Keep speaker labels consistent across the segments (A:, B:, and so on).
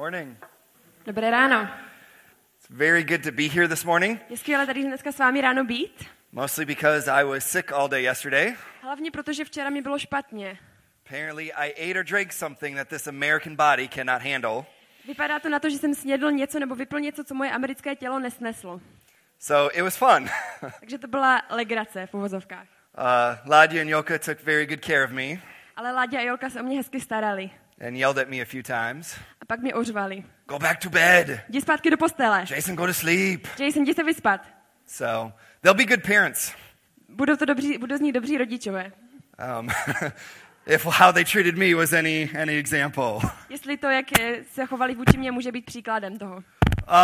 A: Morning.
B: Dobré ráno.
A: It's very good to be here this morning,
B: Je skvělé tady dneska s vámi ráno být.
A: mostly because I was sick all day yesterday.
B: Hlavně protože včera mi bylo špatně.
A: Apparently, I ate or drank something that this American body cannot handle.
B: Vypadá to na to, že jsem snědl něco nebo vypil něco, co moje americké tělo nesneslo.
A: So it was fun.
B: Takže to byla legrace v uvozovkách.
A: uh, Ladia and Yoka took very good care of me
B: Ale Láďa a Jolka se o mě hezky starali.
A: And yelled at me a few times.
B: A pak mě ořvali.
A: Go back to bed.
B: Jdi zpátky do postele.
A: Jason, go to sleep.
B: Jason, jdi se vyspat.
A: So they'll be good parents.
B: Budou, to dobří, budou z nich dobří rodičové.
A: Um, if how they treated me was any, any example.
B: Jestli to, jak se chovali vůči mě, může být příkladem toho.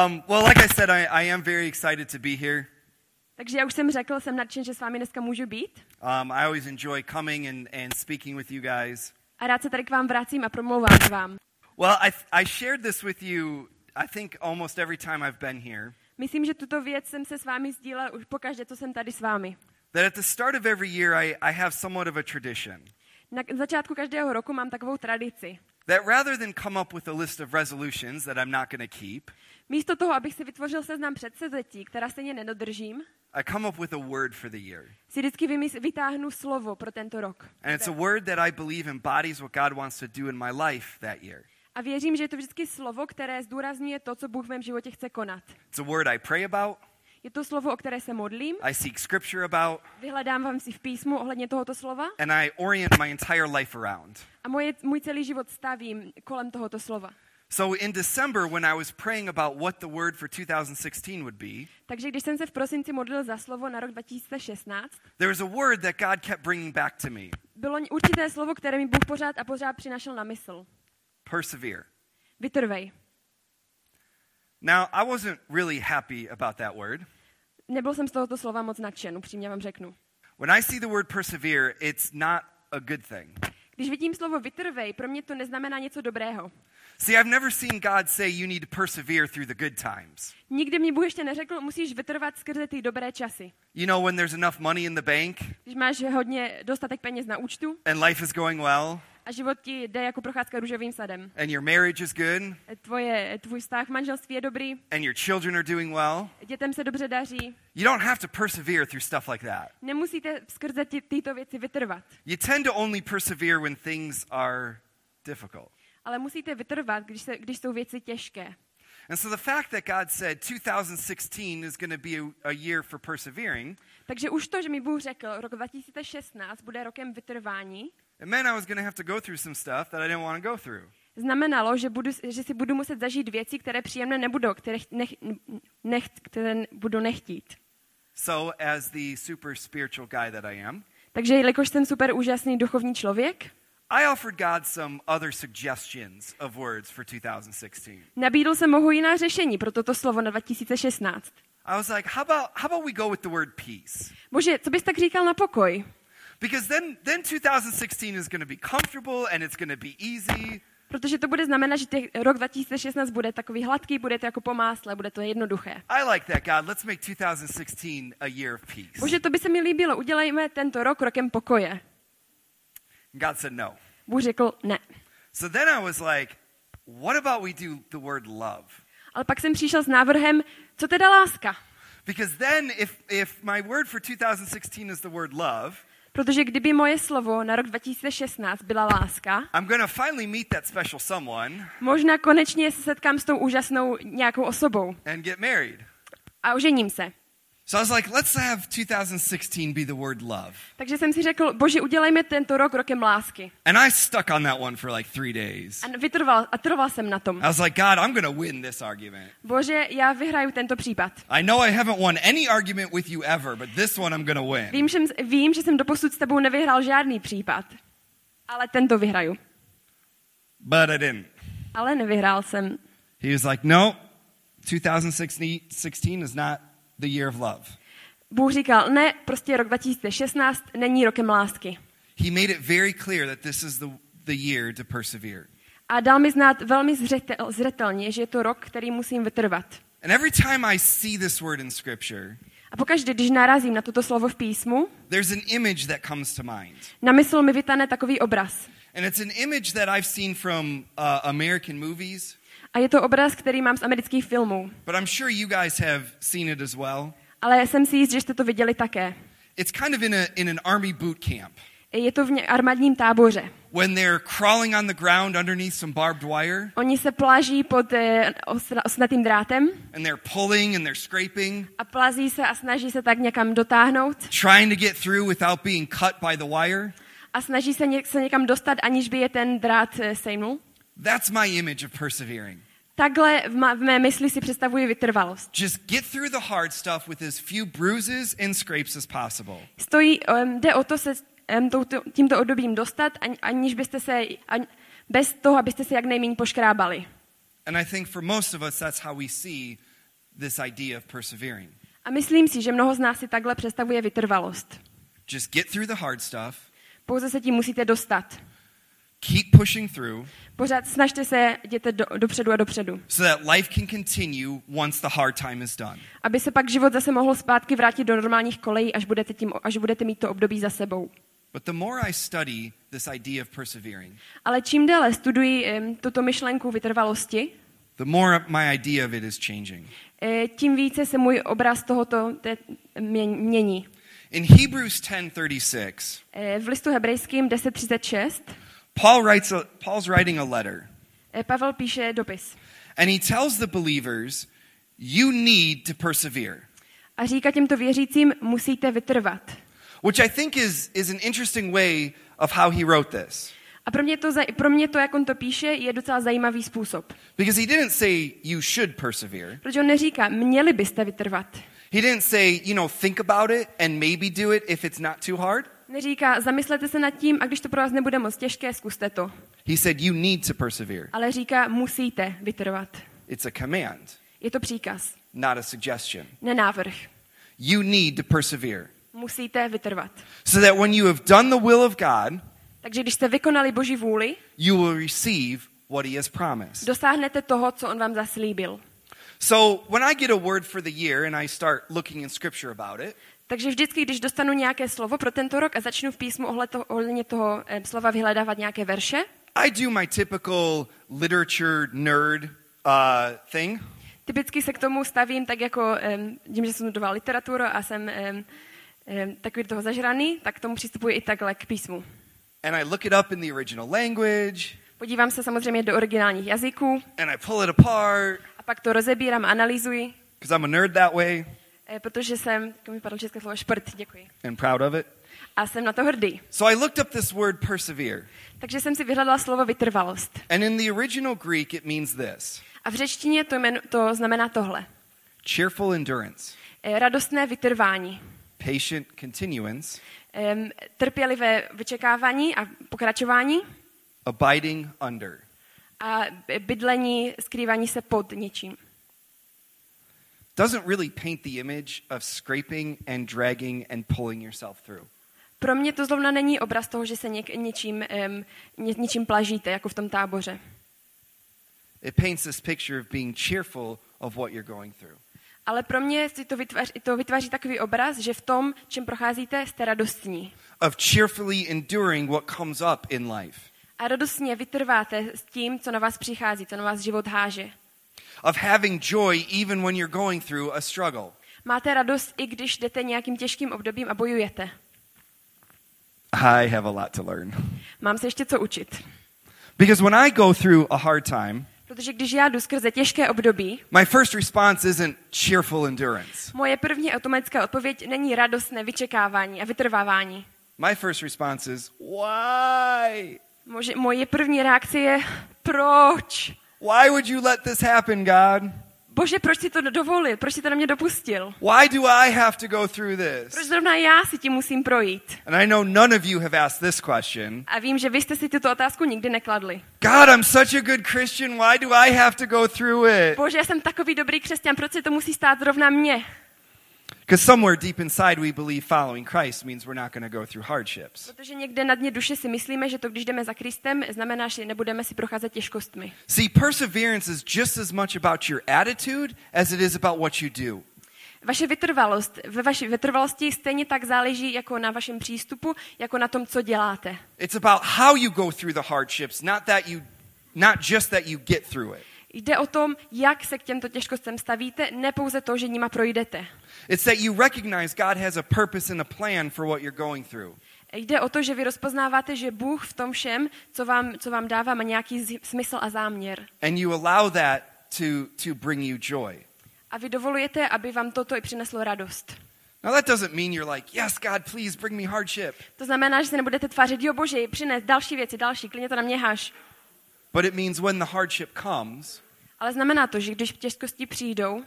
A: Um, well, like I said, I, I am very excited to be here.
B: Takže já už jsem řekl, jsem nadšen, že s vámi dneska můžu být.
A: Um, I always enjoy coming and, and speaking with you guys.
B: A rád se tady k vám vracím a promlouvám k vám.
A: Well, I, I shared this with you, I think, almost every time I've been here.
B: Myslím, že tuto věc jsem se s vámi sdílel už pokaždé, co jsem tady s vámi.
A: That at the start of every year, I, I have somewhat of a tradition.
B: Na začátku každého roku mám takovou tradici.
A: That rather than come up with a list of resolutions that I'm not going to keep,
B: Místo toho, abych si vytvořil seznam předsevzetí, která stejně nedodržím,
A: I come up with a word for the year.
B: si vždycky vymys- vytáhnu slovo pro tento rok.
A: And it's a word that I believe embodies what God wants to do in my life that year.
B: A věřím, že je to vždycky slovo, které zdůrazňuje to, co Bůh v mém životě chce konat.
A: It's a word I pray about,
B: Je to slovo, o které se modlím,
A: I seek scripture about,
B: vyhledávám si v písmu ohledně tohoto slova
A: and I orient my entire life around.
B: a moje, můj celý život stavím kolem tohoto slova.
A: So in December, when I was praying about what the word for 2016 would be,
B: Takže když jsem se v prosinci modlil za slovo na rok 2016,
A: there was a word that God kept bringing back to me
B: bylo určité slovo, které mi Bůh pořád a pořád přinašel na mysl.
A: persevere.
B: Vytrvej.
A: Now, I wasn't really happy about that word.
B: Nebyl jsem z tohoto slova moc nadšen, upřímně vám řeknu.
A: When I see the word persevere, it's not a good thing.
B: Když vidím slovo vytrvej, pro mě to neznamená něco dobrého.
A: See, I've never seen God say you need to persevere through the good times.
B: Nikdy mi Bůh ještě neřekl, musíš vytrvat skrze ty dobré časy.
A: You know, when there's enough money in the bank
B: Když máš hodně dostatek peněz na účtu
A: and life is going well
B: a život ti jde jako procházka růžovým sadem.
A: and your marriage is good
B: Tvoje, tvůj vztah v manželství je dobrý,
A: and your children are doing well,
B: dětem se dobře daří.
A: you don't have to persevere through stuff like that.
B: Nemusíte skrze ty, tyto věci vytrvat,
A: You tend to only persevere when things are difficult.
B: Ale musíte vytrvat, když, se, když jsou věci těžké.
A: And so the fact that God said 2016 is going to be a, a year for persevering,
B: Takže už to, že mi Bůh řekl, rok 2016 bude rokem vytrvání,
A: it meant I was going to have to go through some stuff that I didn't want to go through.
B: znamenalo, že, budu, že si budu muset zažít věci, které příjemné nebudou, které, nech, nech, které budu nechtít.
A: So, as the super spiritual guy that I am,
B: Takže jelikož jsem super úžasný duchovní člověk,
A: I offered God some other suggestions of words for 2016.
B: nabídl jsem mohu jiná řešení pro toto slovo na 2016.
A: I was like, how about, how about we go with the word peace?
B: Bože, co bys tak říkal na pokoj?
A: Because then, then 2016 is going to be comfortable and it's going to be easy.
B: Protože to bude znamenat, že těch, rok 2016 bude takový hladký, bude to jako po másle, bude to jednoduché.
A: I like that, God. Let's make 2016 a year of peace.
B: Bože, to by se mi líbilo, udělejme tento rok rokem pokoje.
A: God said no.
B: Bůh řekl ne.
A: So then I was like, what about we do the word love?
B: Ale pak jsem přišel s návrhem, co teda láska?
A: Because then, if, if my word for 2016 is the word love,
B: Protože kdyby moje slovo na rok 2016 byla láska,
A: I'm going to finally meet that special someone
B: možná konečně se setkám s tou úžasnou nějakou osobou
A: and get married.
B: a ožením se.
A: So I was like, let's have 2016 be the word love.
B: Takže jsem si řekl, bože, udělejme tento rok rokem lásky.
A: And I stuck on that one for like three days.
B: A vytrval, a trval jsem na tom.
A: I was like, God, I'm going to win this argument.
B: Bože, já vyhraju tento případ.
A: I know I haven't won any argument with you ever, but this one I'm going to win.
B: Vím, že, vím, že jsem doposud s tebou nevyhrál žádný případ, ale tento vyhraju.
A: But I didn't.
B: Ale nevyhrál jsem.
A: He was like, no, 2016 is not the year of love.
B: Bůh říkal, ne, prostě rok 2016 není rokem lásky.
A: He made it very clear that this is the, the year to persevere.
B: A dal mi znát velmi zřetel, zřetelně, že je to rok, který musím vytrvat.
A: And every time I see this word in Scripture,
B: A pokaždé, když narazím na toto slovo v písmu,
A: there's an image that comes to mind.
B: na mysl mi vytane takový obraz.
A: And it's an image that I've seen from uh, American movies.
B: A je to obraz, který mám z amerických filmů.
A: but I'm sure you guys have seen it as well.
B: Ale jsem si jist, že jste to viděli také.
A: It's kind of in, a, in an army boot camp
B: Je to v armádním táboře.
A: when they're crawling on the ground underneath some barbed wire
B: Oni se pláží pod eh, osnatým drátem
A: and they're pulling and they're scraping,
B: a plazí se a snaží se tak někam dotáhnout
A: trying to get through without being cut by the wire.
B: a snaží se, něk- se někam dostat, aniž by je ten drát eh, sejmul.
A: That's my image of persevering.
B: Takhle v, ma- v mé mysli si představuji vytrvalost.
A: Just get through the hard stuff with as few bruises and scrapes as possible.
B: Stojí, um, jde o to se um, touto, tímto obdobím dostat, ani, aniž byste se, ani, bez toho, abyste se jak nejméně poškrábali.
A: And I think for most of us, that's how we see this idea of persevering.
B: A myslím si, že mnoho z nás si takhle představuje vytrvalost.
A: Just get through the hard stuff,
B: Pouze se tím musíte dostat.
A: Keep pushing through
B: Pořád snažte se, jděte do, dopředu a dopředu.
A: so that life can continue once the hard time is done.
B: Aby se pak život zase mohl zpátky vrátit do normálních kolejí, až budete, tím, až budete mít to období za sebou.
A: But the more I study this idea of persevering,
B: Ale čím déle studuji um, tuto myšlenku vytrvalosti,
A: the more my idea of it is changing.
B: eh, tím více se můj obraz tohoto te, mě- mění.
A: In Hebrews 10:36,
B: Eh, V listu hebrejským 10.36
A: Paul writes a, Paul's writing a letter,
B: eh, Pavel píše dopis
A: and he tells the believers, "You need to persevere."
B: a říká těmto věřícím, musíte vytrvat.
A: Which I think is, is an interesting way of how he wrote this.
B: A pro mě, to, pro mě to, jak on to píše, je docela zajímavý způsob.
A: Because he didn't say you should persevere.
B: Protože on neříká, měli byste vytrvat.
A: He didn't say, you know, think about it and maybe do it if it's not too hard.
B: Neříká, zamyslete se nad tím a když to pro vás nebude moc těžké, zkuste to.
A: He said, you need to persevere.
B: Ale říká, musíte vytrvat.
A: It's a command,
B: Je to příkaz,
A: not a suggestion.
B: nenávrh.
A: You need to persevere.
B: Musíte vytrvat.
A: So that when you have done the will of God,
B: Takže když jste vykonali Boží vůli,
A: you will receive what he has promised.
B: dosáhnete toho, co on vám zaslíbil.
A: So when I get a word for the year and I start looking in scripture about it,
B: Takže vždycky, když dostanu nějaké slovo pro tento rok a začnu v písmu ohledně toho eh, slova vyhledávat nějaké verše,
A: I do my typical literature nerd uh, thing.
B: typicky se k tomu stavím tak jako, em, tím, že jsem studoval literaturu a jsem em, em, takový toho zažraný, tak k tomu přistupuji i takhle k písmu.
A: And I look it up in the original language.
B: Podívám se samozřejmě do originálních jazyků.
A: And I pull it apart.
B: A pak to rozebírám, analyzuji,
A: because I'm a nerd that way.
B: eh, protože jsem, jak mi padlo české slovo, šprt, děkuji.
A: and proud of it.
B: A jsem na to hrdý.
A: So I looked up this word persevere.
B: Takže jsem si vyhledala slovo vytrvalost.
A: And in the original Greek, it means this
B: A v řečtině to, jmen, to znamená tohle.
A: cheerful endurance,
B: Eh, Radostné vytrvání.
A: patient continuance,
B: Em, Trpělivé vyčekávání a pokračování
A: abiding under.
B: a bydlení, skrývání se pod něčím.
A: Doesn't really paint the image of scraping and dragging and pulling yourself through.
B: Pro mě to zrovna není obraz toho, že se něk, něčím, um, ně, něčím plažíte, jako v tom táboře.
A: It paints this picture of being cheerful of what you're going through.
B: Ale pro mě si to vytváří, to vytváří takový obraz, že v tom, čem procházíte, jste radostní.
A: Of cheerfully enduring what comes up in life.
B: A radostně vytrváte s tím, co na vás přichází, co na vás život háže.
A: Of having joy even when you're going through a struggle.
B: Máte radost, i když jdete nějakým těžkým obdobím a bojujete.
A: I have a lot to learn.
B: Mám se ještě co učit.
A: Because when I go through a hard time,
B: Protože když já jdu skrze těžké období,
A: my first response isn't cheerful endurance.
B: moje první automatická odpověď není radostné vyčekávání a vytrvávání.
A: My first response is, why?
B: Može, moje první reakce je, proč?
A: Why would you let this happen, God?
B: Bože, proč si to dovolil? Proč si to na mě dopustil?
A: Why do I have to go through
B: Proč
A: this?
B: zrovna já si tím musím projít?
A: And I know none of you have asked this question.
B: A vím, že vy jste si tuto otázku nikdy nekladli.
A: God, I'm such a good Christian. Why do I have to go through it?
B: Bože, já jsem takový dobrý křesťan, proč se to musí stát zrovna mně?
A: Because somewhere deep inside we believe following Christ means we're not going to go through hardships.
B: Protože někde na dně duše si myslíme, že to, když jdeme za Kristem, znamená, že nebudeme si procházet těžkostmi.
A: See, perseverance is just as much about your attitude as it is about what you do.
B: Vaše vytrvalost, ve vaší vytrvalosti stejně tak záleží jako na vašem přístupu, jako na tom, co děláte.
A: It's about how you go through the hardships, not that you not just that you get through it.
B: Jde o tom, jak se k těmto těžkostem stavíte, ne pouze to, že nima projdete.
A: It's that you recognize God has a purpose and a plan for what you're going through.
B: Jde o to, že vy rozpoznáváte, že Bůh v tom všem, co vám, co vám dává, má nějaký smysl a záměr.
A: And you allow that to, to bring you joy.
B: A vy dovolujete, aby vám toto i přineslo radost.
A: Now, that doesn't mean you're like, yes, God, please bring me hardship.
B: To znamená, že se nebudete tvářit, jo bože, přines další věci, další, klidně to na mě haš.
A: But it means when the hardship comes,
B: Ale znamená to, že když těžkosti přijdou,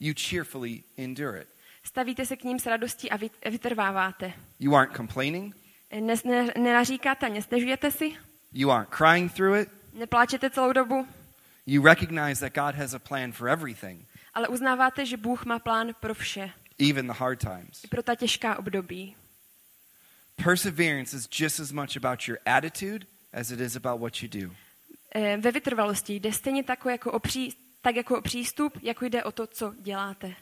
A: you cheerfully endure it.
B: stavíte se k ním s radostí a vy- vytrváváte.
A: You aren't complaining,
B: Ne, ne, nenaříkáte a nestěžujete si,
A: you aren't crying through it.
B: nepláčete celou dobu,
A: You recognize that God has a plan for everything,
B: ale uznáváte, že Bůh má plán pro vše,
A: even the hard times.
B: i pro ta těžká období.
A: Perseverance is just as much about your attitude as it is about what you do.
B: Eh, Ve vytrvalosti jde stejně tak jako, o pří, tak jako o přístup, jako jde o to, co děláte.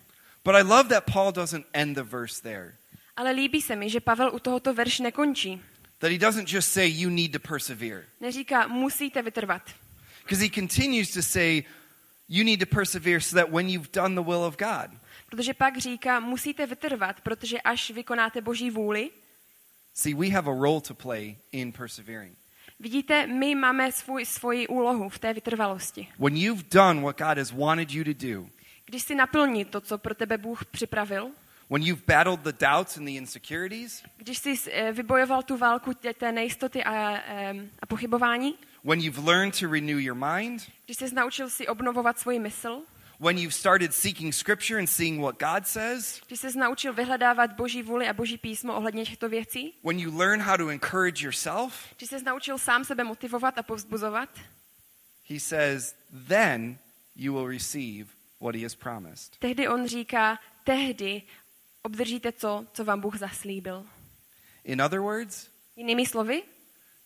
A: But I love that Paul doesn't end the verse there.
B: Ale líbí se mi, že Pavel u tohoto verš nekončí.
A: That he doesn't just say you need to persevere.
B: Neříká, musíte vytrvat.
A: Because he continues to say you need to persevere so that when you've done the will of God.
B: Protože pak říká, musíte vytrvat, protože až vykonáte boží vůli,
A: See, we have a role to play in persevering.
B: Vidíte, my máme svůj, svoji úlohu v té vytrvalosti.
A: When you've done what God has wanted you to do,
B: Když si naplní to, co pro tebe Bůh připravil,
A: when you've battled the doubts and the insecurities,
B: když jsi eh, vybojoval tu válku tě- té nejistoty a, a pochybování,
A: when you've learned to renew your mind,
B: když jsi naučil si obnovovat svoji mysl,
A: when you've started seeking scripture and seeing what God says,
B: když jsi naučil vyhledávat boží vůli a boží písmo ohledně těchto věcí,
A: when you learn how to encourage yourself,
B: když jsi naučil sám sebe motivovat a povzbuzovat,
A: he says, then you will receive what he has promised.
B: tehdy on říká, tehdy obdržíte to, co vám Bůh zaslíbil.
A: In other words,
B: Jinými slovy,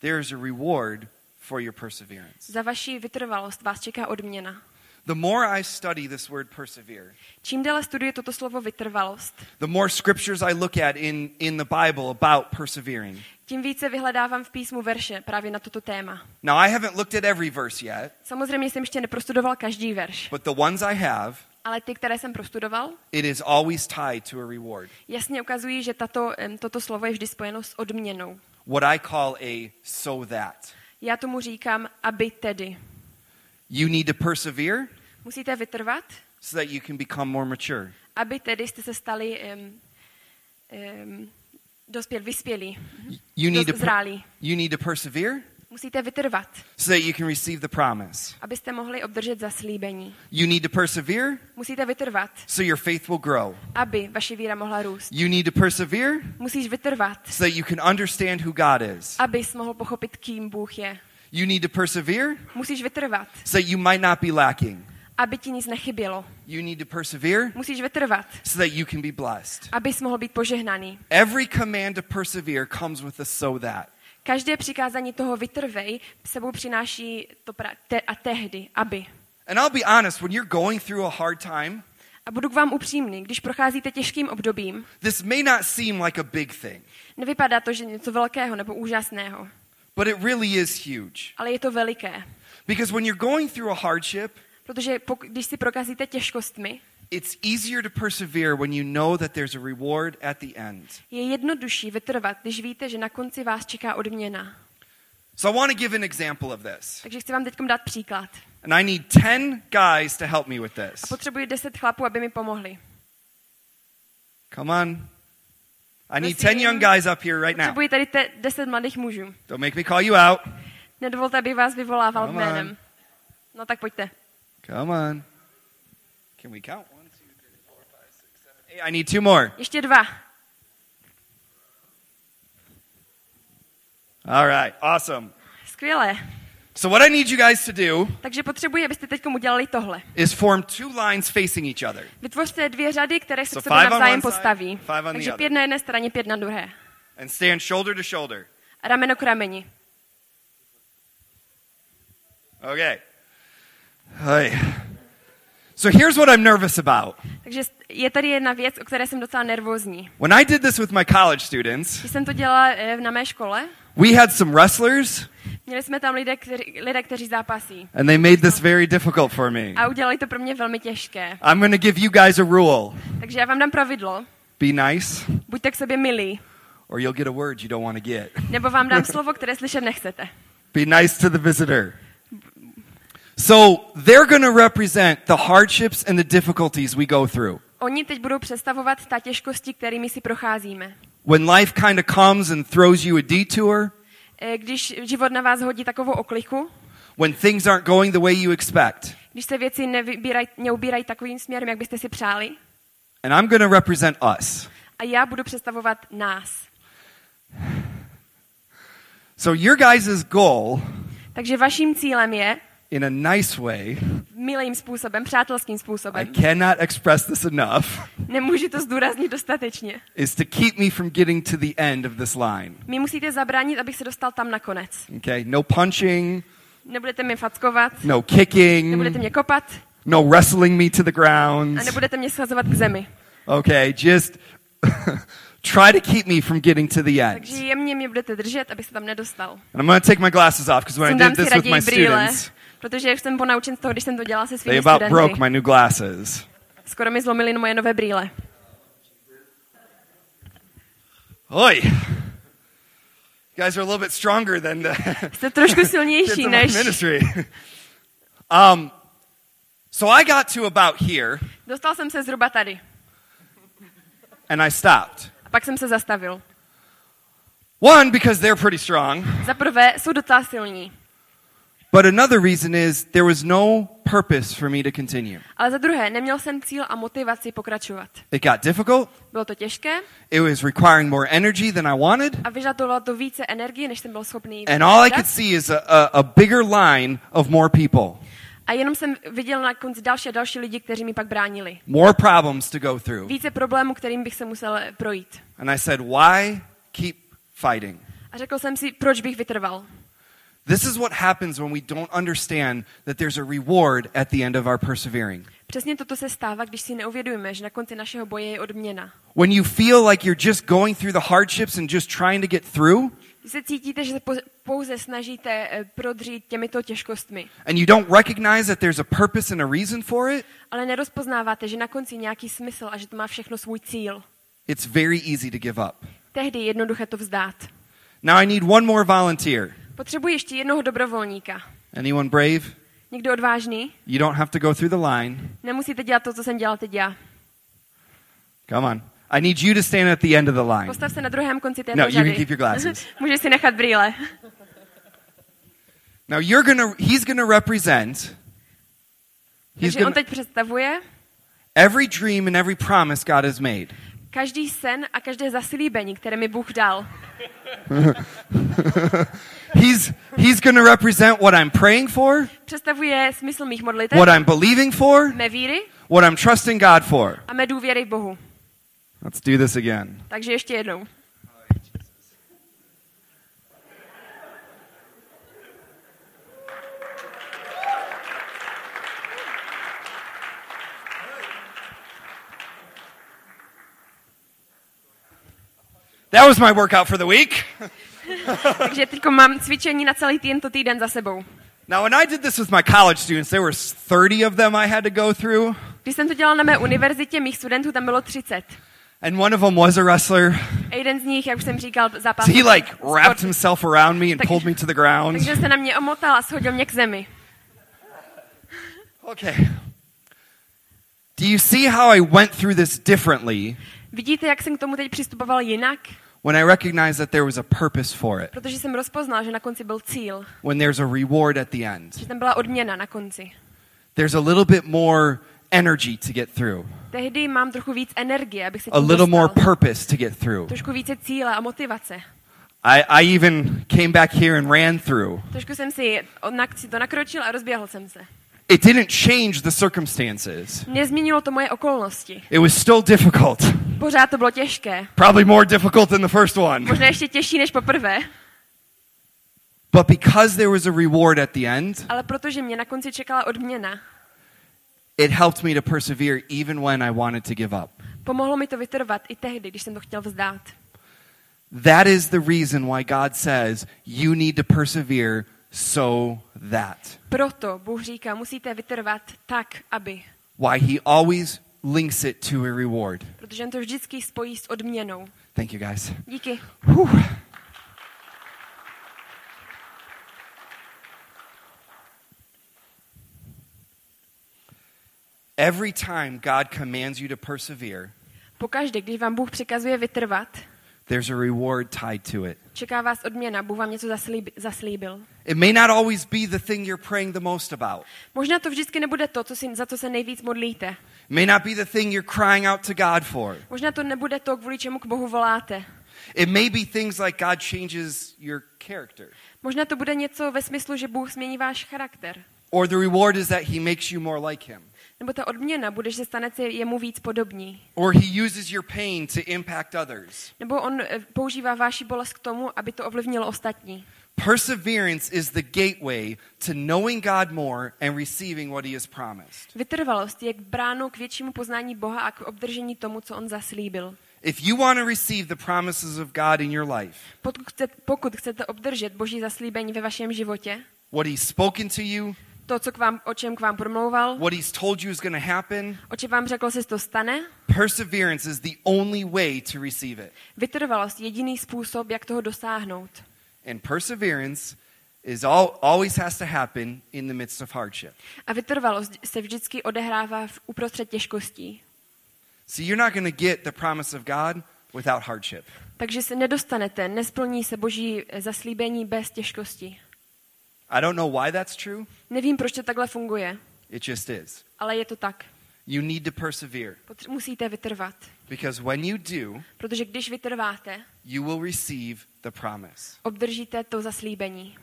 A: there is a reward for your perseverance.
B: za vaši vytrvalost vás čeká odměna.
A: The more I study this word persevere,
B: Čím déle studuji toto slovo vytrvalost,
A: the more scriptures I look at in, in the Bible about persevering.
B: tím více vyhledávám v písmu verše právě na toto téma.
A: Now, I haven't looked at every verse yet,
B: Samozřejmě jsem ještě neprostudoval každý verš,
A: but the ones I have,
B: ale ty, které jsem prostudoval,
A: it is always tied to a reward.
B: jasně ukazují, že tato, toto slovo je vždy spojeno s odměnou.
A: What I call a so that.
B: Já tomu říkám, aby tedy.
A: You need to persevere
B: Musíte vytrvat,
A: so that you can become more mature.
B: aby tedy jste se stali um, um, dospěl, vyspělí,
A: You need, to
B: zrálí.
A: you need to persevere
B: Musíte vytrvat,
A: so that you can receive the promise.
B: abyste mohli obdržet zaslíbení.
A: You need to persevere
B: Musíte vytrvat,
A: so your faith will grow.
B: aby vaše víra mohla růst.
A: You need to persevere
B: Musíš vytrvat,
A: so that you can understand who God is.
B: abys mohl pochopit, kým Bůh je.
A: You need to persevere
B: Musíš vytrvat,
A: so you might not be lacking.
B: aby ti nic nechybělo.
A: You need to persevere
B: Musíš vytrvat,
A: so that you can be blessed.
B: abys mohl být požehnaný.
A: Every command to persevere comes with a so that.
B: Každé přikázání toho vytrvej sebou přináší to pra- te- a tehdy, aby.
A: And I'll be honest, when you're going through a hard time,
B: A budu k vám upřímný, když procházíte těžkým obdobím,
A: this may not seem like a big thing,
B: nevypadá to, že něco velkého nebo úžasného,
A: but it really is huge.
B: ale je to veliké.
A: Because when you're going through a hardship,
B: Protože pok- když si prokazíte těžkostmi,
A: it's easier to persevere when you know that there's a reward at the end.
B: je jednodušší vytrvat, když víte, že na konci vás čeká odměna.
A: So I want to give an example of this.
B: Takže chci vám teď dát příklad.
A: And I need 10 guys to help me with this.
B: A potřebuji deset chlapů, aby mi pomohli.
A: Come on. I need 10 young guys up here right now.
B: Potřebuji tady te- deset mladých mužů.
A: Don't make me call you out.
B: Nedovolte, abych vás vyvolával
A: Come on.
B: No tak pojďte.
A: Come on. Can we count? One, two, three, four, five, six, seven, eight. I need two more.
B: Ještě dva.
A: All right, awesome.
B: Skvělé.
A: So what I need you guys to do
B: Takže potřebuji, abyste teď udělali tohle.
A: is form two lines facing each other.
B: Vytvořte dvě řady, které se
A: So
B: k sobě
A: five on
B: navzájem
A: one side,
B: postaví.
A: five on the
B: Takže
A: other.
B: pět na jedné straně, pět na druhé.
A: And stand shoulder to shoulder.
B: A rameno k rameni.
A: Okay. Hey. So here's what I'm nervous about.
B: Takže je tady jedna věc, o které jsem docela nervózní.
A: When I did this with my college students,
B: Když jsem to dělala eh, na mé škole,
A: we had some wrestlers
B: Měli jsme tam lidé, kteří, lidé, kteří zápasí.
A: And they made this very difficult for me.
B: A udělali to pro mě velmi těžké.
A: I'm going to give you guys a rule.
B: Takže já vám dám pravidlo.
A: Be nice,
B: Buďte k sobě milí.
A: or you'll get a word you don't want to get.
B: Nebo vám dám slovo, které slyšet nechcete.
A: Be nice to the visitor. So they're going to represent the hardships and the difficulties we go through.
B: Oni teď budou představovat ta těžkosti, kterými si procházíme.
A: When life kind of comes and throws you a detour,
B: Když život na vás hodí takovou okliku,
A: when things aren't going the way you expect.
B: když se věci nevybíraj, neubírají takovým směrem, jak byste si přáli,
A: And I'm going to represent us.
B: a já budu představovat nás.
A: So your guys' goal,
B: Takže vaším cílem je,
A: in a nice way,
B: milým způsobem, přátelským
A: I
B: způsobem,
A: cannot express this enough,
B: nemůžu to zdůraznit dostatečně.
A: is to keep me from getting to the end of this line.
B: Mi musíte zabránit, abych se dostal tam nakonec.
A: Okay? No punching,
B: Nebudete mě fackovat,
A: no
B: nebudete
A: kicking,
B: mě kopat
A: no wrestling me to the
B: a
A: ground.
B: nebudete mě schazovat k zemi.
A: Okay, just try to keep me from getting to the end.
B: Takže jemně mě budete držet, abych se tam nedostal.
A: And I'm going to take my glasses off because when I
B: Sundám
A: did
B: si
A: this with my
B: brýle,
A: students,
B: protože jsem ponaučen z toho, když jsem to dělala se
A: they
B: svými
A: about broke
B: studenty.
A: my new glasses.
B: Skoro mi zlomili moje nové brýle.
A: Oi! You guys are a little bit stronger than the
B: Jste trošku silnější než...
A: ministry. um, so I got to about here
B: Dostal jsem se zhruba tady.
A: and I stopped.
B: A pak jsem se zastavil.
A: One, because they're pretty strong,
B: Za prvé, jsou docela silní.
A: But another reason is there was no purpose for me to continue.
B: Ale za druhé, neměl jsem cíl a motivaci pokračovat.
A: It got difficult.
B: Bylo to těžké
A: It was requiring more energy than I wanted.
B: a vyžadovalo to více energie, než jsem byl schopný
A: And all I could see is a, a, a bigger line of more people,
B: A jenom jsem viděl na konci další a další lidi, kteří mi pak bránili.
A: more problems to go through.
B: Více problémů, kterým bych se musel projít.
A: And I said, why keep fighting?
B: A řekl jsem si, proč bych vytrval.
A: This is what happens when we don't understand that there's a reward at the end of our persevering.
B: Přesně toto se stává, když si neuvědomíme, že na konci našeho boje je odměna.
A: When you feel like you're just going through the hardships and just trying to get through,
B: Když se cítíte, že se po- pouze snažíte eh, prodřít těmito těžkostmi,
A: and you don't recognize that there's a purpose and a reason for it,
B: ale nerozpoznáváte, že na konci nějaký smysl a že to má všechno svůj cíl,
A: it's very easy to give up.
B: tehdy je jednoduché to vzdát.
A: Now I need one more volunteer.
B: Potřebuji ještě jednoho dobrovolníka.
A: Anyone brave?
B: Někdo odvážný?
A: You don't have to go through the line.
B: Nemusíte dělat to, co jsem dělal teď já.
A: Come on. I need you to stand at the end of the line.
B: Postav se na druhém konci této
A: No, you can
B: řady.
A: keep your glasses.
B: Můžeš si nechat brýle.
A: Now you're gonna he's gonna represent he's
B: Takže on
A: gonna,
B: teď představuje
A: every dream and every promise God has made.
B: Každý sen a každé zaslíbení, které mi Bůh dal.
A: He's he's gonna represent what I'm praying for,
B: Představuje smysl mých modlitev,
A: what I'm believing for,
B: mé víry
A: what I'm trusting God for.
B: a mé důvěry v Bohu.
A: Let's do this again.
B: Takže ještě jednou.
A: That was my workout for the week.
B: Takže teď mám cvičení na celý tento týden za sebou.
A: Now, when I did this with my college students, there were 30 of them I had to go through,
B: Když jsem to dělal na mé univerzitě, mých studentů tam bylo 30.
A: and one of them was a wrestler.
B: A jeden z nich, jak už jsem říkal, zápas.
A: So he like wrapped himself around me and
B: Tak-
A: pulled me to the ground.
B: Takže se na mě omotal a shodil mě k zemi.
A: Okay. Do you see how I went through this differently
B: Vidíte, jak jsem k tomu teď přistupoval jinak?
A: When I recognized that there was a purpose for it,
B: Protože jsem rozpoznal, že na konci byl cíl,
A: when there's a reward at the end?
B: že tam byla odměna na konci.
A: There's a little bit more energy to get through,
B: Tehdy mám trochu víc energie, abych se
A: a little more purpose to get through.
B: Trošku více cíle a motivace.
A: I, I even came back here and ran through.
B: Trošku jsem si, nakročil a rozběhl jsem se.
A: It didn't change the circumstances.
B: Nezměnilo to moje okolnosti.
A: It was still difficult.
B: Pořád to bylo těžké.
A: Probably more difficult than the first one.
B: Možná ještě těžší než poprvé,
A: But because there was a reward at the end,
B: ale protože mě na konci čekala odměna,
A: it helped me to persevere even when I wanted to give up.
B: pomohlo mi to vytrvat i tehdy, když jsem to chtěl vzdát.
A: That is the reason why God says you need to persevere so that.
B: Proto Bůh říká, musíte vytrvat tak, aby.
A: Why he always links it to a reward.
B: Protože on to vždycky spojí s odměnou.
A: Thank you guys.
B: Díky.
A: Whew. Every time God commands you to persevere,
B: Pokaždé, když vám Bůh přikazuje vytrvat,
A: there's a reward tied to it.
B: Čeká vás odměna. Bůh vám něco zaslíb, zaslíbil.
A: It may not always be the thing you're praying the most about.
B: Možná to vždycky nebude to, co si, za co se nejvíc modlíte.
A: It may not be the thing you're crying out to God for.
B: Možná to nebude to, kvůli čemu k Bohu voláte.
A: It may be things like God changes your character.
B: Možná to bude něco ve smyslu, že Bůh změní váš charakter.
A: Or the reward is that he makes you more like him.
B: Nebo ta odměna bude, že se stanete jemu víc podobní.
A: Or he uses your pain to impact others.
B: Nebo on eh, používá váši bolest k tomu, aby to ovlivnilo ostatní.
A: Perseverance is the gateway to knowing God more and receiving what he has promised.
B: Vytrvalost je k bránou k většímu poznání Boha a k obdržení tomu, co on zaslíbil.
A: If you want to receive the promises of God in your life,
B: Pokud chcete, pokud chcete obdržet Boží zaslíbení ve vašem životě,
A: what he's spoken to you,
B: to, co k vám, o čem k vám promlouval,
A: what he's told you is going to happen,
B: o čem vám řekl, se to stane,
A: perseverance is the only way to receive it.
B: vytrvalost je jediný způsob, jak toho dosáhnout.
A: And perseverance is all, always has to happen in the midst of hardship.
B: A vytrvalost se vždycky odehrává v uprostřed těžkostí.
A: See, you're not going to get the promise of God without hardship.
B: Takže se nedostanete, nesplní se Boží zaslíbení bez těžkosti.
A: I don't know why that's true.
B: Nevím, proč to takhle funguje,
A: It just is.
B: ale je to tak.
A: You need to persevere
B: Potř- musíte vytrvat,
A: because when you do,
B: protože když vytrváte,
A: you will receive the promise.
B: obdržíte to zaslíbení.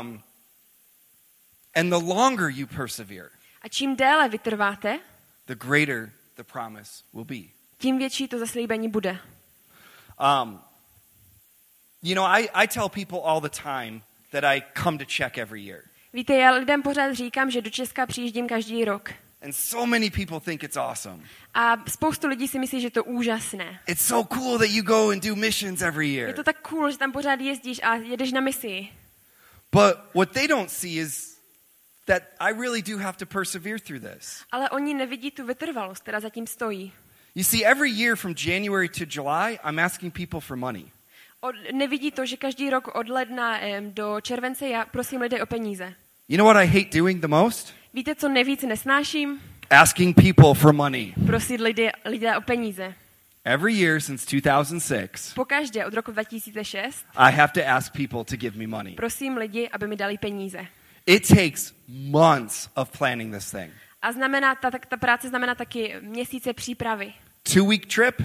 A: Um, and the longer you persevere,
B: A čím déle vytrváte,
A: the greater the promise will be.
B: tím větší to zaslíbení bude.
A: Um, you know, I, I tell people all the time that I come to check every year.
B: Víte, já lidem pořád říkám, že do Česka přijíždím každý rok.
A: And so many people think it's awesome.
B: A spoustu lidí si myslí, že to je úžasné.
A: It's so cool that you go and do missions every
B: Je
A: year.
B: to tak cool, že tam pořád jezdíš a jedeš na misi.
A: But what they don't see is that I really do have to persevere through this.
B: Ale oni nevidí tu vytrvalost, která zatím stojí.
A: You see, every year from January to July, I'm asking people for money.
B: Od, nevidí to, že každý rok od ledna em, do července já prosím lidi o peníze.
A: You know what I hate doing the most?
B: Víte, co nejvíc nesnáším?
A: Asking people for money.
B: Prosit lidi, lidé o peníze.
A: Every year since 2006,
B: Pokaždé od roku 2006
A: I have to ask people to give me money.
B: prosím lidi, aby mi dali peníze.
A: It takes months of planning this thing.
B: A znamená, ta, ta, práce znamená taky měsíce přípravy.
A: Two week trip,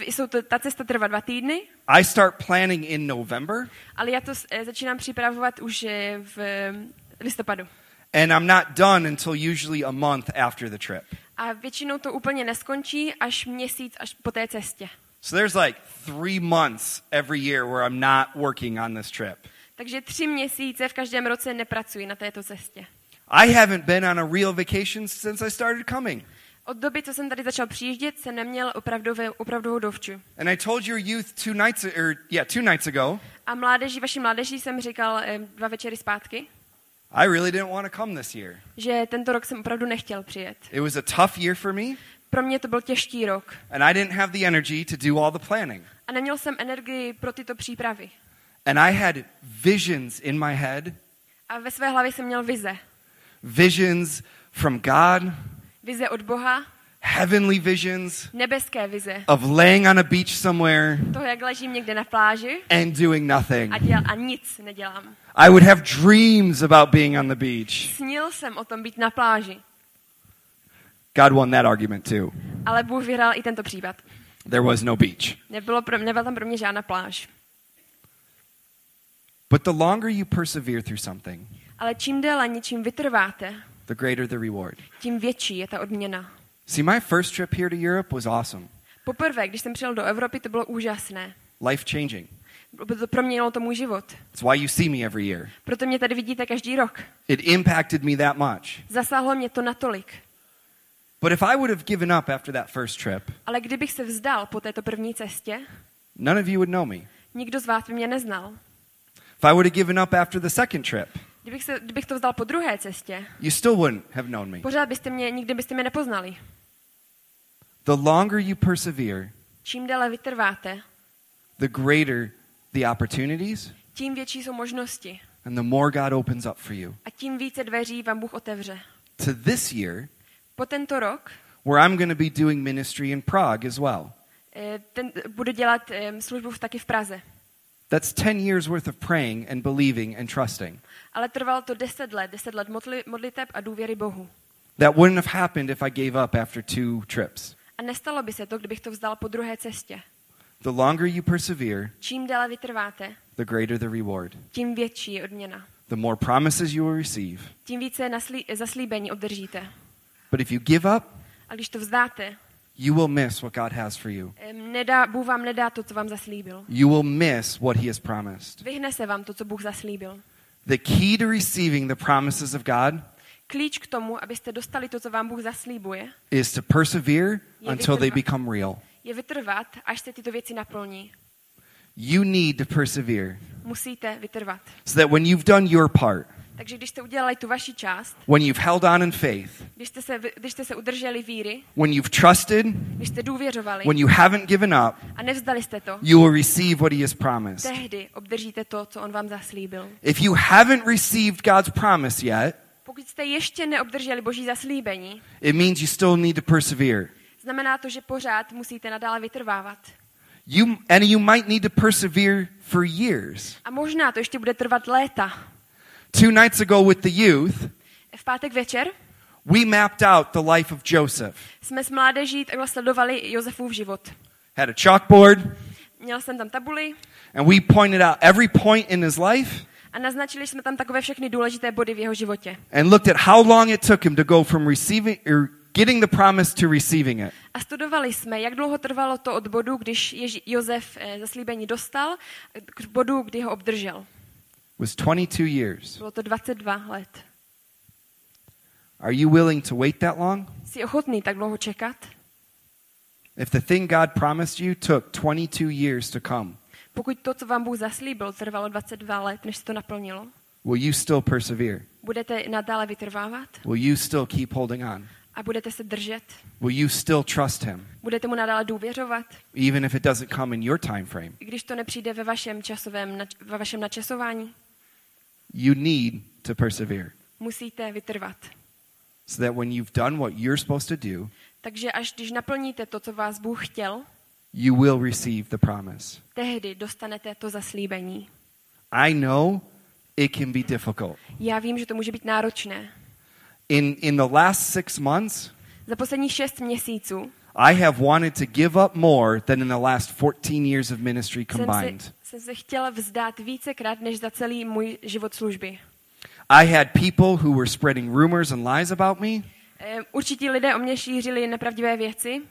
B: jsou to, ta cesta trvá dva týdny,
A: I start planning in November,
B: ale já to eh, začínám připravovat už eh, v eh, listopadu.
A: and I'm not done until usually a month after the trip.
B: A většinou to úplně neskončí až měsíc, až po té cestě.
A: So there's like three months every year where I'm not working on this trip.
B: Takže tři měsíce v každém roce nepracuji na této cestě.
A: I haven't been on a real vacation since I started coming.
B: Od doby, co jsem tady začal přijíždět, jsem neměl opravdové, opravdovou dovču.
A: And I told your youth two nights, or yeah, two nights ago,
B: A mládeži, vaší mládeži jsem říkal eh, dva večery zpátky,
A: I really didn't want to come this year.
B: že tento rok jsem opravdu nechtěl přijet.
A: It was a tough year for me,
B: Pro mě to byl těžký rok.
A: and I didn't have the energy to do all the planning.
B: A neměl jsem energii pro tyto přípravy.
A: And I had visions in my head,
B: A ve své hlavě jsem měl vize.
A: visions from God,
B: Vize od Boha,
A: heavenly visions
B: nebeské vize.
A: of laying on a beach somewhere
B: Toho, jak ležím někde na pláži
A: and doing nothing.
B: a, děl, a nic nedělám.
A: I would have dreams about being on the beach.
B: Snil jsem o tom být na pláži.
A: God won that argument too.
B: Ale Bůh vyhrál i tento případ.
A: There was no beach.
B: Nebylo pro, nebyla tam pro mě žádná pláž.
A: But the longer you persevere through something,
B: Ale čím déle něčím vytrváte,
A: the greater the reward.
B: tím větší je ta odměna.
A: See, my first trip here to Europe was awesome,
B: Poprvé, když jsem přijel do Evropy, to bylo úžasné.
A: life changing.
B: To proměnilo to můj život.
A: It's why you see me every year.
B: Proto mě tady vidíte každý rok.
A: It impacted me that much.
B: Zasáhlo mě to natolik.
A: But if I would have given up after that first trip,
B: Ale kdybych se vzdal po této první cestě,
A: none of you would know me.
B: nikdo z vás by mě neznal.
A: If I would have given up after the second trip,
B: Kdybych, se, kdybych to vzdal po druhé cestě,
A: you still wouldn't have known me.
B: pořád byste mě, nikdy byste mě nepoznali.
A: The longer you persevere,
B: Čím déle vytrváte,
A: the greater the opportunities
B: tím větší jsou možnosti.
A: and the more God opens up for you.
B: A tím více dveří vám Bůh otevře.
A: To this year,
B: Po tento rok
A: where I'm going to be doing ministry in Prague as well.
B: eh, ten, budu dělat eh, službu taky v Praze.
A: That's 10 years worth of praying and believing and trusting.
B: Ale trvalo to deset let, deset let modli, modliteb a důvěry Bohu.
A: That wouldn't have happened if I gave up after two trips.
B: A nestalo by se to, kdybych to vzdal po druhé cestě.
A: The longer you persevere,
B: Čím déle vytrváte,
A: the greater the reward.
B: tím větší je odměna.
A: The more promises you will receive.
B: Tím více naslí, zaslíbení obdržíte.
A: But if you give up,
B: A když to vzdáte,
A: you will miss what God has for you.
B: nedá, Bůh vám nedá to, co vám zaslíbil.
A: You will miss what He has promised.
B: Vyhne se vám to, co Bůh zaslíbil.
A: The key to receiving the promises of God
B: Klíč k tomu, abyste dostali to, co vám Bůh zaslíbuje,
A: is to persevere until they become real.
B: je vytrvat, až se tyto věci naplní.
A: You need to persevere
B: Musíte vytrvat.
A: so that when you've done your part,
B: Takže když jste udělali tu vaši část,
A: when you've held on in faith,
B: když jste se, když jste se udrželi víry,
A: when you've trusted,
B: když jste důvěřovali
A: when you haven't given up,
B: a nevzdali jste to,
A: you will receive what He has promised.
B: tehdy obdržíte to, co on vám zaslíbil.
A: If you haven't received God's promise yet,
B: Pokud jste ještě neobdrželi boží zaslíbení,
A: it means you still need to persevere.
B: znamená to, že pořád musíte nadále vytrvávat.
A: You, and you might need to persevere for years.
B: A možná to ještě bude trvat léta.
A: Two nights ago with the youth,
B: V pátek večer
A: we mapped out the life of Joseph.
B: jsme s mládeží takhle sledovali Josefův život.
A: Had a chalkboard,
B: Měl jsem tam tabuli
A: and we pointed out every point in his life
B: a naznačili jsme tam takové všechny důležité body v jeho životě.
A: and looked at how long it took him to go from receiving or getting the promise to receiving it.
B: A studovali jsme, jak dlouho trvalo to od bodu, když Ježi- Josef eh, zaslíbení dostal, k bodu, kdy ho obdržel.
A: Was 22 years.
B: Bylo to 22 let.
A: Are you willing to wait that long?
B: Jsi ochotný tak dlouho čekat?
A: If the thing God promised you took 22 years to come,
B: Pokud to, co vám Bůh zaslíbil, trvalo 22 let, než se to naplnilo,
A: will you still persevere?
B: budete nadále vytrvávat
A: Will you still keep holding on?
B: a budete se držet?
A: Will you still trust him
B: Budete mu nadále důvěřovat,
A: even if it doesn't come in your time frame?
B: když to nepřijde ve vašem časovém, ve vašem načasování?
A: You need to persevere
B: Musíte vytrvat.
A: so that when you've done what you're supposed to do,
B: Takže až když naplníte to, co vás Bůh chtěl,
A: you will receive the promise.
B: tehdy dostanete to zaslíbení.
A: I know it can be difficult.
B: Já vím, že to může být náročné.
A: In in the last 6 months,
B: Za posledních šest měsíců
A: I have wanted to give up more than in the last 14 years of ministry combined.
B: Se, jsem se chtěla vzdát vícekrát, než za celý můj život služby.
A: I had people who were spreading rumors and lies about me.
B: Eh, Určití lidé o mě šířili nepravdivé věci.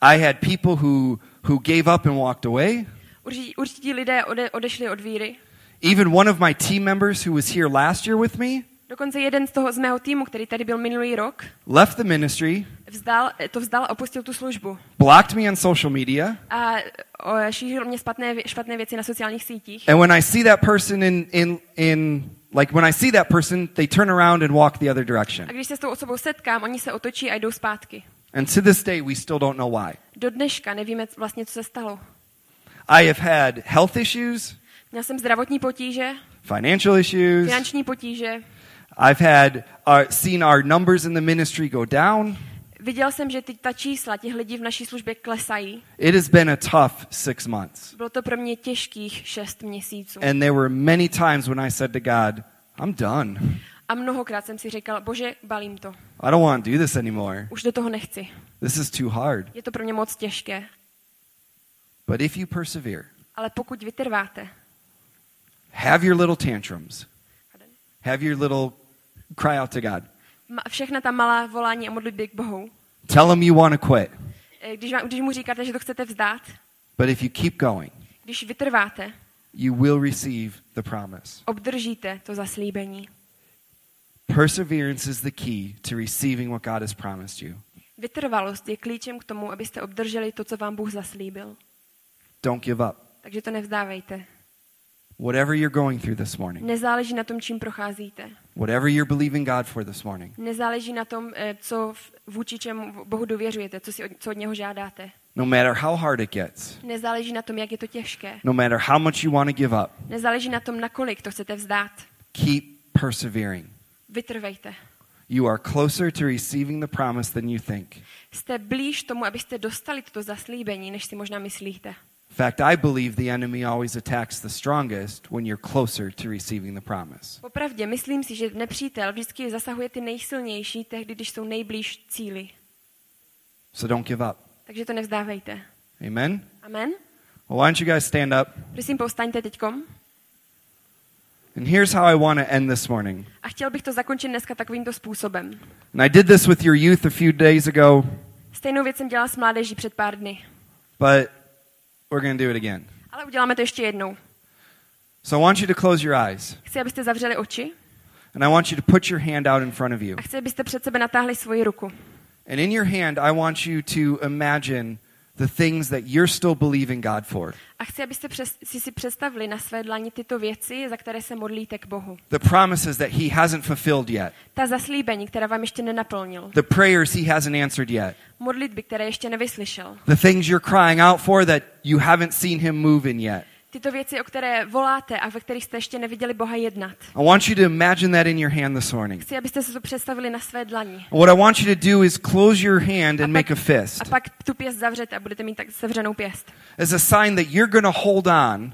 A: I had people who who gave up and walked away.
B: Určití, určití lidé ode, odešli od víry.
A: Even one of my team members who was here last year with me
B: Dokonce jeden z toho z mého týmu, který tady byl minulý rok,
A: left the ministry,
B: vzdal, to vzdal a opustil tu službu.
A: blocked me on social media,
B: A o, šířil mě špatné, špatné věci na sociálních sítích.
A: and when I see that person in in in like when I see that person, they turn around and walk the other direction.
B: A když se s tou osobou setkám, oni se otočí a jdou zpátky.
A: And to this day we still don't know why.
B: Do dneška nevíme vlastně, co se stalo.
A: I have had health issues,
B: Měl jsem zdravotní potíže,
A: financial issues.
B: finanční potíže.
A: I've had uh, seen our numbers in the ministry go down.
B: Viděl jsem, že ty, ta čísla těch lidí v naší službě klesají.
A: It has been a tough 6 months.
B: Bylo to pro mě těžkých šest měsíců.
A: And there were many times when I said to God, I'm done.
B: A mnohokrát jsem si říkal, bože, balím to.
A: I don't want to do this anymore.
B: Už do toho nechci.
A: This is too hard.
B: Je to pro mě moc těžké.
A: But if you persevere,
B: Ale pokud vytrváte,
A: have your little tantrums, have your little cry out to God.
B: všechna ta malá volání a modlitby k Bohu,
A: Tell him you want to quit.
B: eh, když, když mu říkáte, že to chcete vzdát,
A: But if you keep going,
B: když vytrváte,
A: you will receive the promise.
B: obdržíte to zaslíbení.
A: Perseverance is the key to receiving what God has promised you.
B: Vytrvalost je klíčem k tomu, abyste obdrželi to, co vám Bůh zaslíbil.
A: Don't give up.
B: Takže to nevzdávejte.
A: Whatever you're going through this morning,
B: Nezáleží na tom, čím procházíte.
A: whatever you're believing God for this morning,
B: Nezáleží na tom, eh, co vůči čemu Bohu důvěřujete, co, si od, co od něho žádáte.
A: no matter how hard it gets,
B: Nezáleží na tom, jak je to těžké.
A: no matter how much you want to give up,
B: Nezáleží na tom, nakolik to chcete vzdát.
A: keep persevering.
B: Vytrvejte.
A: You are closer to receiving the promise than you think.
B: Jste blíž tomu, abyste dostali toto zaslíbení, než si možná myslíte.
A: In fact, I believe the enemy always attacks the strongest when you're closer to receiving the promise.
B: Popravdě, myslím si, že nepřítel vždycky zasahuje ty nejsilnější tehdy, když jsou nejblíž cíli.
A: So don't give up.
B: Takže to nevzdávejte.
A: Amen?
B: Amen?
A: Well, why don't you guys stand up?
B: Prosím, povstaňte teďkom.
A: And here's how I want to end this morning.
B: A chtěl bych to zakončit dneska takovýmto způsobem.
A: And I did this with your youth a few days ago,
B: Stejnou věc jsem dělala s mládeží před pár dny.
A: but we're going to do it again.
B: Ale uděláme to ještě jednou.
A: So I want you to close your eyes.
B: Chci, abyste zavřeli oči
A: And I want you to put your hand out in front of you.
B: a chci, abyste před sebe natáhli svoji ruku.
A: And in your hand, I want you to imagine the things that you're still believing God for.
B: A chci, abyste přes, si si představili na své dlani tyto věci, za které se modlíte k Bohu.
A: The promises that He hasn't fulfilled yet.
B: Ta zaslíbení, která vám ještě nenaplnil.
A: The prayers He hasn't answered yet.
B: Modlitby, které ještě nevyslyšel.
A: The things you're crying out for that you haven't seen Him move in yet.
B: Tyto věci, o které voláte a ve kterých jste ještě neviděli Boha jednat.
A: I want you to imagine that in your hand this morning.
B: Chci, abyste si to představili na své dlani.
A: What I want you to do is close your hand and make a
B: pak,
A: fist
B: a pak tu pěst zavřete a budete mít tak sevřenou pěst.
A: as a sign that you're going to hold on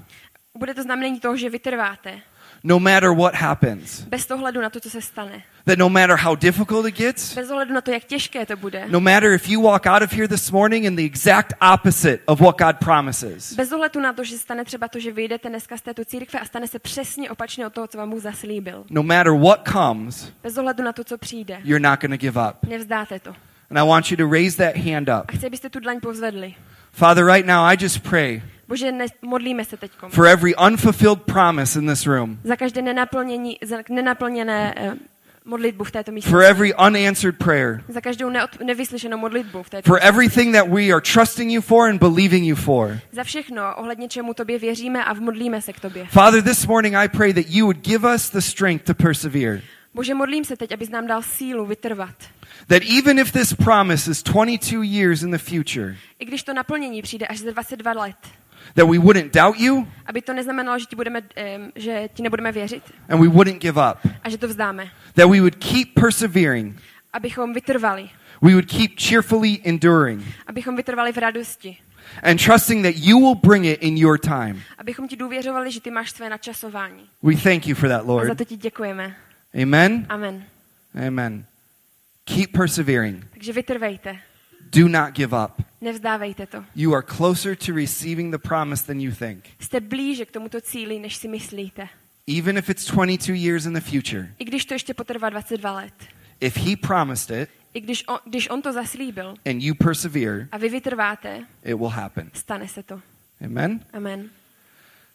B: Bude to znamenání toho, že vytrváte.
A: No matter what happens.
B: Bez ohledu na to, co se stane.
A: That no matter how difficult it gets,
B: Bez ohledu na to, jak těžké to bude.
A: no matter if you walk out of here this morning in the exact opposite of what God promises,
B: Bez ohledu na to, že stane třeba to, že vyjdete dneska z této církve a stane se přesně opačně od toho, co vám Bůh zaslíbil.
A: no matter what comes,
B: Bez ohledu na to, co přijde.
A: you're not going to give up.
B: Nevzdáte to.
A: And I want you to raise that hand up.
B: A chci, abyste tu dlaň povzvedli.
A: Father, right now I just pray
B: Bože, ne, modlíme se teď
A: for every unfulfilled promise in this room,
B: za každé nenaplnění, za nenaplněné eh, modlitbu v této
A: for
B: místnosti.
A: every unanswered prayer,
B: Za každou neod, nevyslyšenou modlitbu v této
A: for everything that we are trusting you for and believing you for.
B: Za všechno, ohledně čemu tobě věříme a vmodlíme se k tobě.
A: Father, this morning I pray that you would give us the strength to persevere.
B: Bože, modlím se teď, abys nám dal sílu vytrvat.
A: That even if this promise is 22 years in the future,
B: I když to naplnění přijde až za 22 let,
A: that we wouldn't doubt you
B: aby to neznamenalo, že ti, budeme, em, že ti nebudeme věřit
A: and we wouldn't give up.
B: a že to vzdáme.
A: That we would keep persevering.
B: Abychom vytrvali.
A: We would keep cheerfully enduring
B: Abychom vytrvali v radosti.
A: and trusting that you will bring it in your time.
B: Abychom ti důvěřovali, že ty máš své načasování.
A: We thank you for that,
B: A za
A: Lord.
B: to ti děkujeme.
A: Amen.
B: Amen.
A: Amen. Keep persevering.
B: Takže vytrvejte.
A: Do not give up.
B: Nevzdávejte to.
A: You are closer to receiving the promise than you think.
B: Jste blíže k tomuto cíli, než si myslíte.
A: Even if it's 22 years in the future,
B: I když to ještě potrvá 22 let.
A: if He promised it
B: I když on, když on to zaslíbil
A: and you persevere,
B: a vy vytrváte,
A: it will happen.
B: stane se to.
A: Amen.
B: Amen.